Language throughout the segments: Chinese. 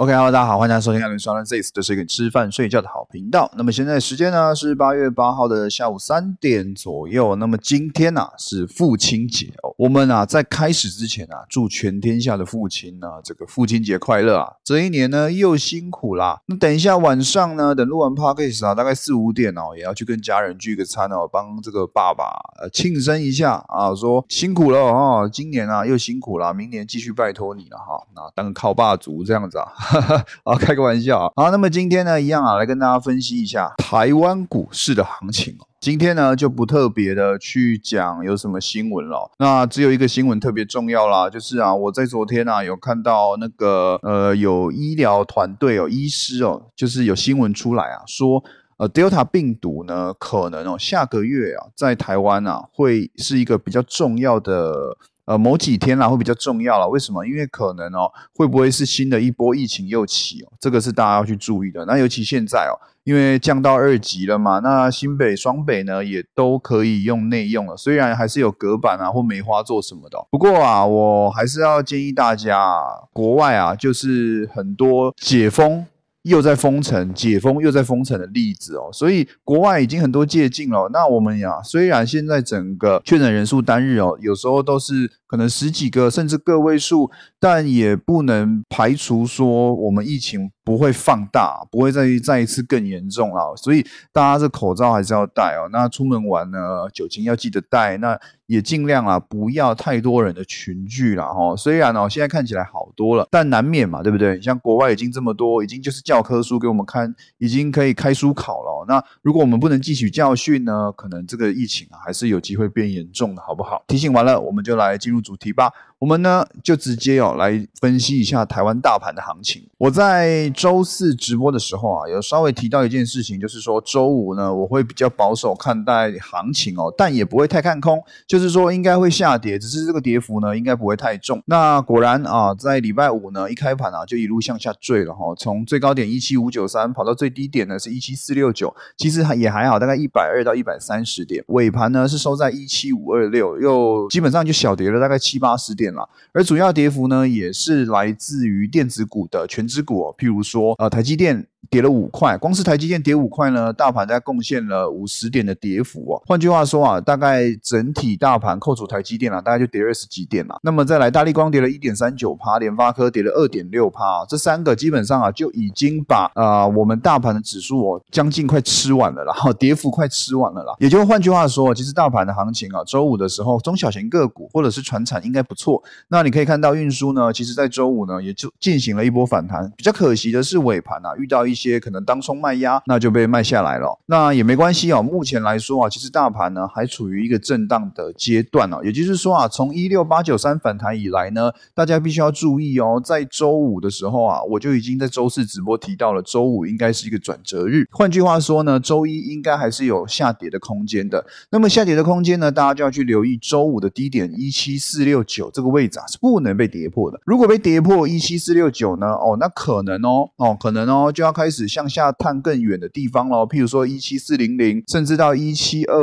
OK，哈喽大家好，欢迎大家收听艾伦双人 This，这是一个吃饭睡觉的好频道。那么现在时间呢是八月八号的下午三点左右。那么今天呢是父亲节哦，我们啊在开始之前啊，祝全天下的父亲呢这个父亲节快乐啊！这一年呢又辛苦啦。那等一下晚上呢，等录完 Podcast 啊，大概四五点哦，也要去跟家人聚个餐哦，帮这个爸爸呃庆生一下啊，说辛苦了哦，今年啊又辛苦了，明年继续拜托你了哈，那当个靠爸族这样子啊。啊，开个玩笑啊！好，那么今天呢，一样啊，来跟大家分析一下台湾股市的行情哦。今天呢，就不特别的去讲有什么新闻了。那只有一个新闻特别重要啦，就是啊，我在昨天啊有看到那个呃，有医疗团队哦，医师哦，就是有新闻出来啊，说呃，Delta 病毒呢，可能哦，下个月啊，在台湾啊，会是一个比较重要的。呃，某几天啦会比较重要了，为什么？因为可能哦，会不会是新的一波疫情又起哦？这个是大家要去注意的。那尤其现在哦，因为降到二级了嘛，那新北、双北呢也都可以用内用了，虽然还是有隔板啊或梅花座什么的。不过啊，我还是要建议大家，国外啊就是很多解封。又在封城、解封又在封城的例子哦，所以国外已经很多借镜了。那我们呀，虽然现在整个确诊人数单日哦，有时候都是可能十几个甚至个位数，但也不能排除说我们疫情不会放大，不会再再一次更严重了。所以大家这口罩还是要戴哦。那出门玩呢，酒精要记得带。那也尽量啊，不要太多人的群聚了哈。虽然哦，现在看起来好多了，但难免嘛，对不对？像国外已经这么多，已经就是教科书给我们看，已经可以开书考了。那如果我们不能汲取教训呢，可能这个疫情啊，还是有机会变严重的，好不好？提醒完了，我们就来进入主题吧。我们呢就直接哦来分析一下台湾大盘的行情。我在周四直播的时候啊，有稍微提到一件事情，就是说周五呢我会比较保守看待行情哦，但也不会太看空，就是说应该会下跌，只是这个跌幅呢应该不会太重。那果然啊，在礼拜五呢一开盘啊就一路向下坠了哈，从最高点一七五九三跑到最低点呢是一七四六九，其实还也还好，大概一百二到一百三十点，尾盘呢是收在一七五二六，又基本上就小跌了大概七八十点。而主要跌幅呢，也是来自于电子股的全指股，譬如说，呃，台积电。跌了五块，光是台积电跌五块呢，大盘在贡献了五十点的跌幅哦。换句话说啊，大概整体大盘扣除台积电啊，大概就跌二十几点了。那么再来，大力光跌了一点三九趴，联发科跌了二点六趴，这三个基本上啊，就已经把啊我们大盘的指数哦将近快吃完了，然后跌幅快吃完了啦。也就换句话说，其实大盘的行情啊，周五的时候中小型个股或者是船产应该不错。那你可以看到运输呢，其实在周五呢也就进行了一波反弹。比较可惜的是尾盘啊遇到一一些可能当冲卖压，那就被卖下来了。那也没关系哦。目前来说啊，其实大盘呢还处于一个震荡的阶段哦。也就是说啊，从一六八九三反弹以来呢，大家必须要注意哦。在周五的时候啊，我就已经在周四直播提到了，周五应该是一个转折日。换句话说呢，周一应该还是有下跌的空间的。那么下跌的空间呢，大家就要去留意周五的低点一七四六九这个位置啊，是不能被跌破的。如果被跌破一七四六九呢，哦，那可能哦，哦，可能哦，就要开始向下探更远的地方喽，譬如说一七四零零，甚至到一七二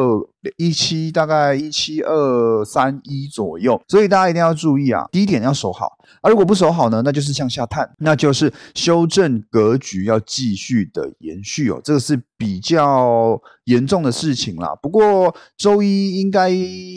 一七，大概一七二三一左右。所以大家一定要注意啊，低点要守好。而如果不守好呢，那就是向下探，那就是修正格局要继续的延续哦。这个是比较严重的事情啦。不过周一应该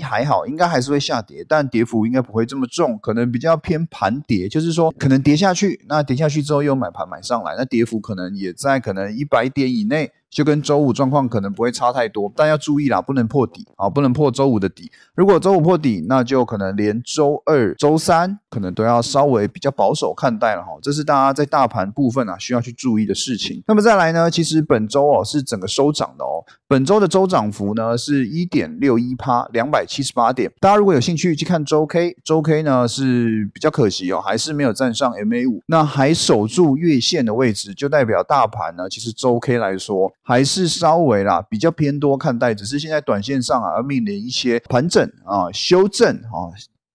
还好，应该还是会下跌，但跌幅应该不会这么重，可能比较偏盘跌，就是说可能跌下去，那跌下去之后又买盘买上来，那跌幅可能也在可能一百点以内。就跟周五状况可能不会差太多，但要注意啦，不能破底啊，不能破周五的底。如果周五破底，那就可能连周二、周三可能都要稍微比较保守看待了哈。这是大家在大盘部分啊需要去注意的事情。那么再来呢，其实本周哦是整个收涨的哦，本周的周涨幅呢是一点六一趴，两百七十八点。大家如果有兴趣去看周 K，周 K 呢是比较可惜哦，还是没有站上 MA 五，那还守住月线的位置，就代表大盘呢其实周 K 来说。还是稍微啦，比较偏多看待，只是现在短线上啊，要面临一些盘整啊、修正啊，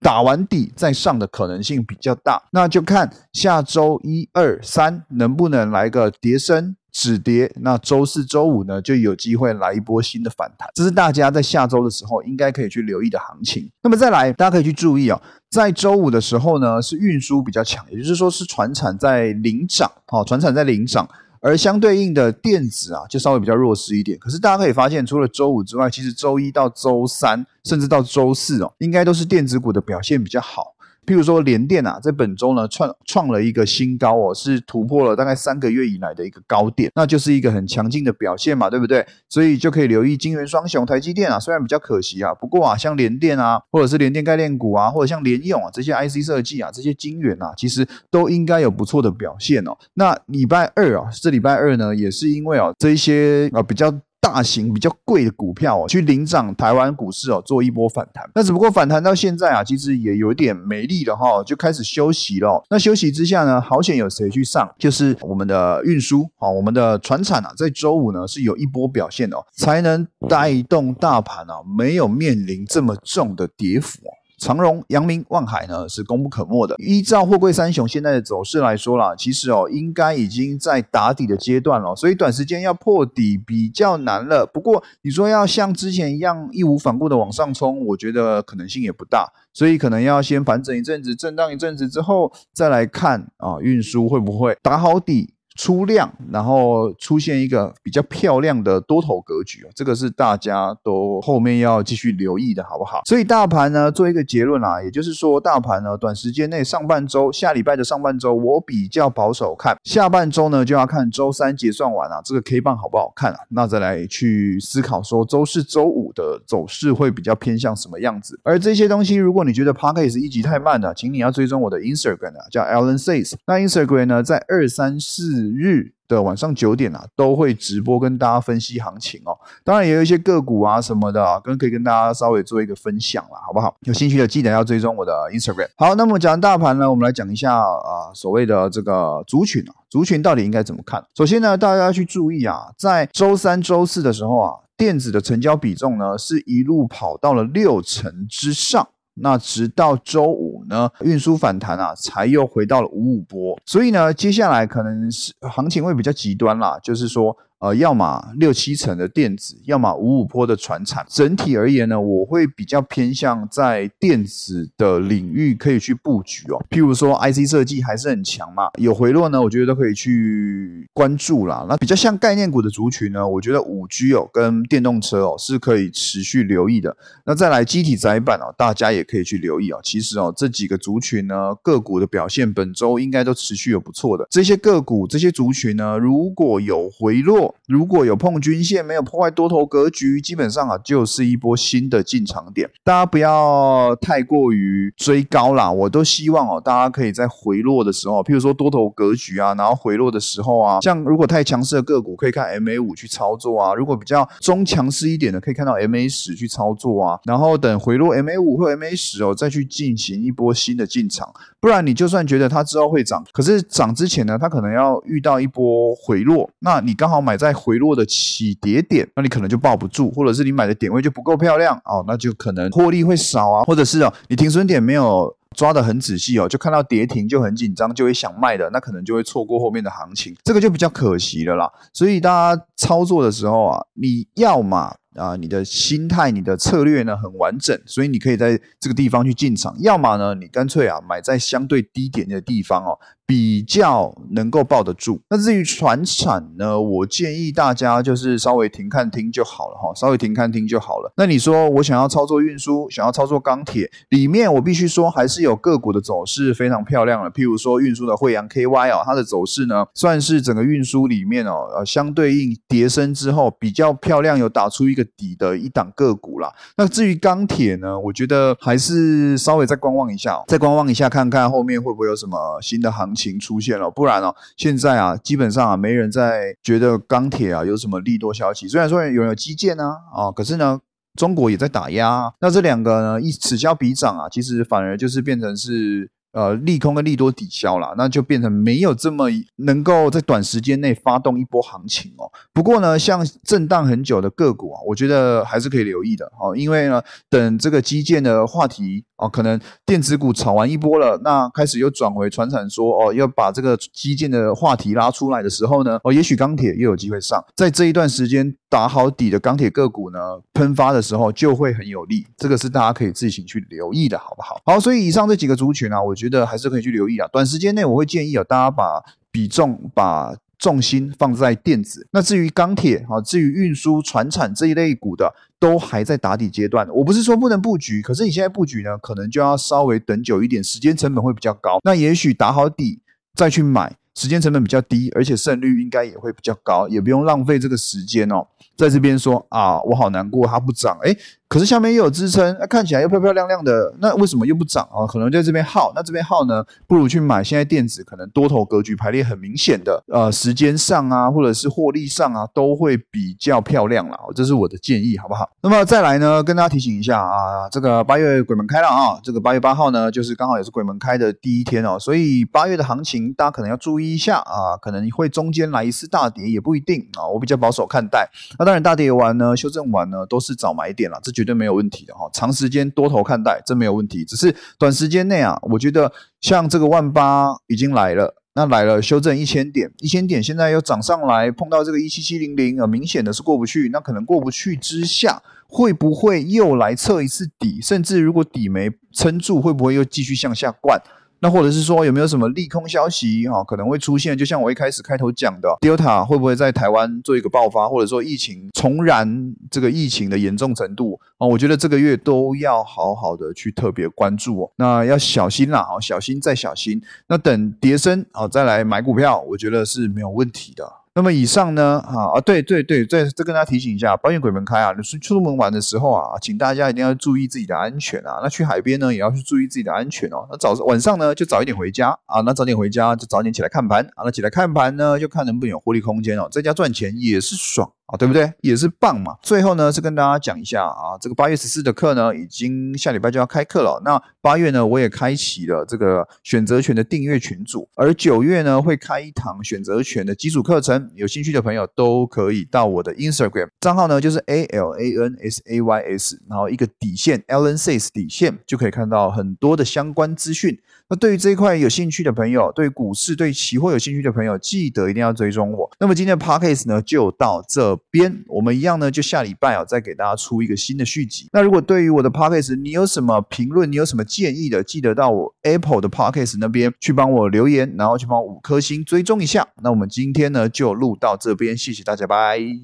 打完底再上的可能性比较大，那就看下周一二三能不能来个跌升。止跌，那周四周五呢就有机会来一波新的反弹，这是大家在下周的时候应该可以去留意的行情。那么再来，大家可以去注意哦，在周五的时候呢是运输比较强，也就是说是船产在领涨，好，船产在领涨。而相对应的电子啊，就稍微比较弱势一点。可是大家可以发现，除了周五之外，其实周一到周三，甚至到周四哦，应该都是电子股的表现比较好。譬如说联电啊，在本周呢创创了一个新高哦，是突破了大概三个月以来的一个高点，那就是一个很强劲的表现嘛，对不对？所以就可以留意金元双雄、台积电啊，虽然比较可惜啊，不过啊，像联电啊，或者是联电概念股啊，或者像联用啊这些 IC 设计啊，这些晶圆啊，其实都应该有不错的表现哦。那礼拜二啊，这礼拜二呢，也是因为哦这一些啊比较。大型比较贵的股票哦，去领涨台湾股市哦，做一波反弹。那只不过反弹到现在啊，其实也有点没力了哈，就开始休息了。那休息之下呢，好险有谁去上？就是我们的运输啊，我们的船产啊，在周五呢是有一波表现哦，才能带动大盘啊，没有面临这么重的跌幅哦。长荣、阳明、万海呢是功不可没的。依照货柜三雄现在的走势来说啦，其实哦应该已经在打底的阶段了，所以短时间要破底比较难了。不过你说要像之前一样义无反顾的往上冲，我觉得可能性也不大，所以可能要先盘整一阵子，震荡一阵子之后再来看啊，运输会不会打好底。出量，然后出现一个比较漂亮的多头格局哦，这个是大家都后面要继续留意的，好不好？所以大盘呢，做一个结论啊，也就是说，大盘呢，短时间内上半周，下礼拜的上半周，我比较保守看，下半周呢，就要看周三结算完啊，这个 K 棒好不好看啊？那再来去思考说，周四周五的走势会比较偏向什么样子？而这些东西，如果你觉得 p a r k a s 一集太慢了，请你要追踪我的 Instagram 啊，叫 Alan Says，那 Instagram 呢，在二三四。日的晚上九点啊，都会直播跟大家分析行情哦。当然也有一些个股啊什么的啊，跟可以跟大家稍微做一个分享啦，好不好？有兴趣的记得要追踪我的 Instagram。好，那么讲大盘呢，我们来讲一下啊，所谓的这个族群啊，族群到底应该怎么看？首先呢，大家要去注意啊，在周三、周四的时候啊，电子的成交比重呢，是一路跑到了六成之上。那直到周五呢，运输反弹啊，才又回到了五五波，所以呢，接下来可能是行情会比较极端啦，就是说。呃，要么六七成的电子，要么五五坡的船产。整体而言呢，我会比较偏向在电子的领域可以去布局哦。譬如说，IC 设计还是很强嘛，有回落呢，我觉得都可以去关注啦。那比较像概念股的族群呢，我觉得五 G 哦跟电动车哦是可以持续留意的。那再来机体载板哦，大家也可以去留意哦。其实哦，这几个族群呢，个股的表现本周应该都持续有不错的。这些个股、这些族群呢，如果有回落，如果有碰均线，没有破坏多头格局，基本上啊就是一波新的进场点。大家不要太过于追高啦，我都希望哦，大家可以在回落的时候，譬如说多头格局啊，然后回落的时候啊，像如果太强势的个股，可以看 MA 五去操作啊；如果比较中强势一点的，可以看到 MA 十去操作啊。然后等回落 MA 五或 MA 十哦，再去进行一波新的进场。不然你就算觉得它之后会涨，可是涨之前呢，它可能要遇到一波回落，那你刚好买在回落的起跌点，那你可能就抱不住，或者是你买的点位就不够漂亮哦，那就可能获利会少啊，或者是哦，你停损点没有抓得很仔细哦，就看到跌停就很紧张，就会想卖的，那可能就会错过后面的行情，这个就比较可惜了啦。所以大家操作的时候啊，你要嘛。啊，你的心态、你的策略呢很完整，所以你可以在这个地方去进场。要么呢，你干脆啊买在相对低点的地方哦。比较能够抱得住。那至于船产呢，我建议大家就是稍微停看听就好了哈，稍微停看听就好了。那你说我想要操作运输，想要操作钢铁，里面我必须说还是有个股的走势非常漂亮的。譬如说运输的惠阳 KY 哦，它的走势呢算是整个运输里面哦，呃，相对应叠升之后比较漂亮，有打出一个底的一档个股啦。那至于钢铁呢，我觉得还是稍微再观望一下，再观望一下，看看后面会不会有什么新的行。情出现了，不然哦，现在啊，基本上啊，没人在觉得钢铁啊有什么利多消息。虽然说有人有基建呢，啊，可是呢，中国也在打压。那这两个呢，一此消彼长啊，其实反而就是变成是。呃利空跟利多抵消了，那就变成没有这么能够在短时间内发动一波行情哦。不过呢，像震荡很久的个股啊，我觉得还是可以留意的哦，因为呢，等这个基建的话题哦，可能电子股炒完一波了，那开始又转回船产，说哦要把这个基建的话题拉出来的时候呢，哦，也许钢铁又有机会上，在这一段时间打好底的钢铁个股呢，喷发的时候就会很有利，这个是大家可以自行去留意的，好不好？好，所以以上这几个族群啊，我觉觉得还是可以去留意啊。短时间内我会建议啊，大家把比重把。重心放在电子，那至于钢铁啊，至于运输、船产这一类股的，都还在打底阶段。我不是说不能布局，可是你现在布局呢，可能就要稍微等久一点，时间成本会比较高。那也许打好底再去买，时间成本比较低，而且胜率应该也会比较高，也不用浪费这个时间哦。在这边说啊，我好难过，它不涨，哎。可是下面又有支撑，那看起来又漂漂亮亮的，那为什么又不涨啊？可能在这边耗，那这边耗呢，不如去买现在电子可能多头格局排列很明显的，呃，时间上啊，或者是获利上啊，都会比较漂亮了。这是我的建议，好不好？那么再来呢，跟大家提醒一下啊，这个八月鬼门开了啊，这个八月八号呢，就是刚好也是鬼门开的第一天哦，所以八月的行情大家可能要注意一下啊，可能会中间来一次大跌也不一定啊，我比较保守看待。那当然大跌完呢，修正完呢，都是早买点了，这绝对没有问题的。哈，长时间多头看待，这没有问题。只是短时间内啊，我觉得像这个万八已经来了，那来了修正一千点，一千点现在又涨上来，碰到这个一七七零零啊，明显的是过不去。那可能过不去之下，会不会又来测一次底？甚至如果底没撑住，会不会又继续向下灌？那或者是说有没有什么利空消息哈可能会出现？就像我一开始开头讲的，Delta 会不会在台湾做一个爆发，或者说疫情重燃这个疫情的严重程度啊？我觉得这个月都要好好的去特别关注哦。那要小心啦，哦，小心再小心。那等跌升啊再来买股票，我觉得是没有问题的。那么以上呢，啊啊，对对对，再再跟大家提醒一下，保险鬼门开啊，你出出门玩的时候啊，请大家一定要注意自己的安全啊。那去海边呢，也要去注意自己的安全哦。那早晚上呢，就早一点回家啊。那早点回家就早点起来看盘啊。那起来看盘呢，就看能不能有获利空间哦，在家赚钱也是爽。啊，对不对？也是棒嘛。最后呢，是跟大家讲一下啊，这个八月十四的课呢，已经下礼拜就要开课了。那八月呢，我也开启了这个选择权的订阅群组，而九月呢，会开一堂选择权的基础课程。有兴趣的朋友都可以到我的 Instagram 账号呢，就是 A L A N S A Y S，然后一个底线 Alan says 底线，就可以看到很多的相关资讯。那对于这一块有兴趣的朋友，对股市、对期货有兴趣的朋友，记得一定要追踪我。那么今天的 podcast 呢，就到这边。我们一样呢，就下礼拜啊，再给大家出一个新的续集。那如果对于我的 podcast 你有什么评论，你有什么建议的，记得到我 Apple 的 podcast 那边去帮我留言，然后去帮我五颗星追踪一下。那我们今天呢，就录到这边，谢谢大家，拜。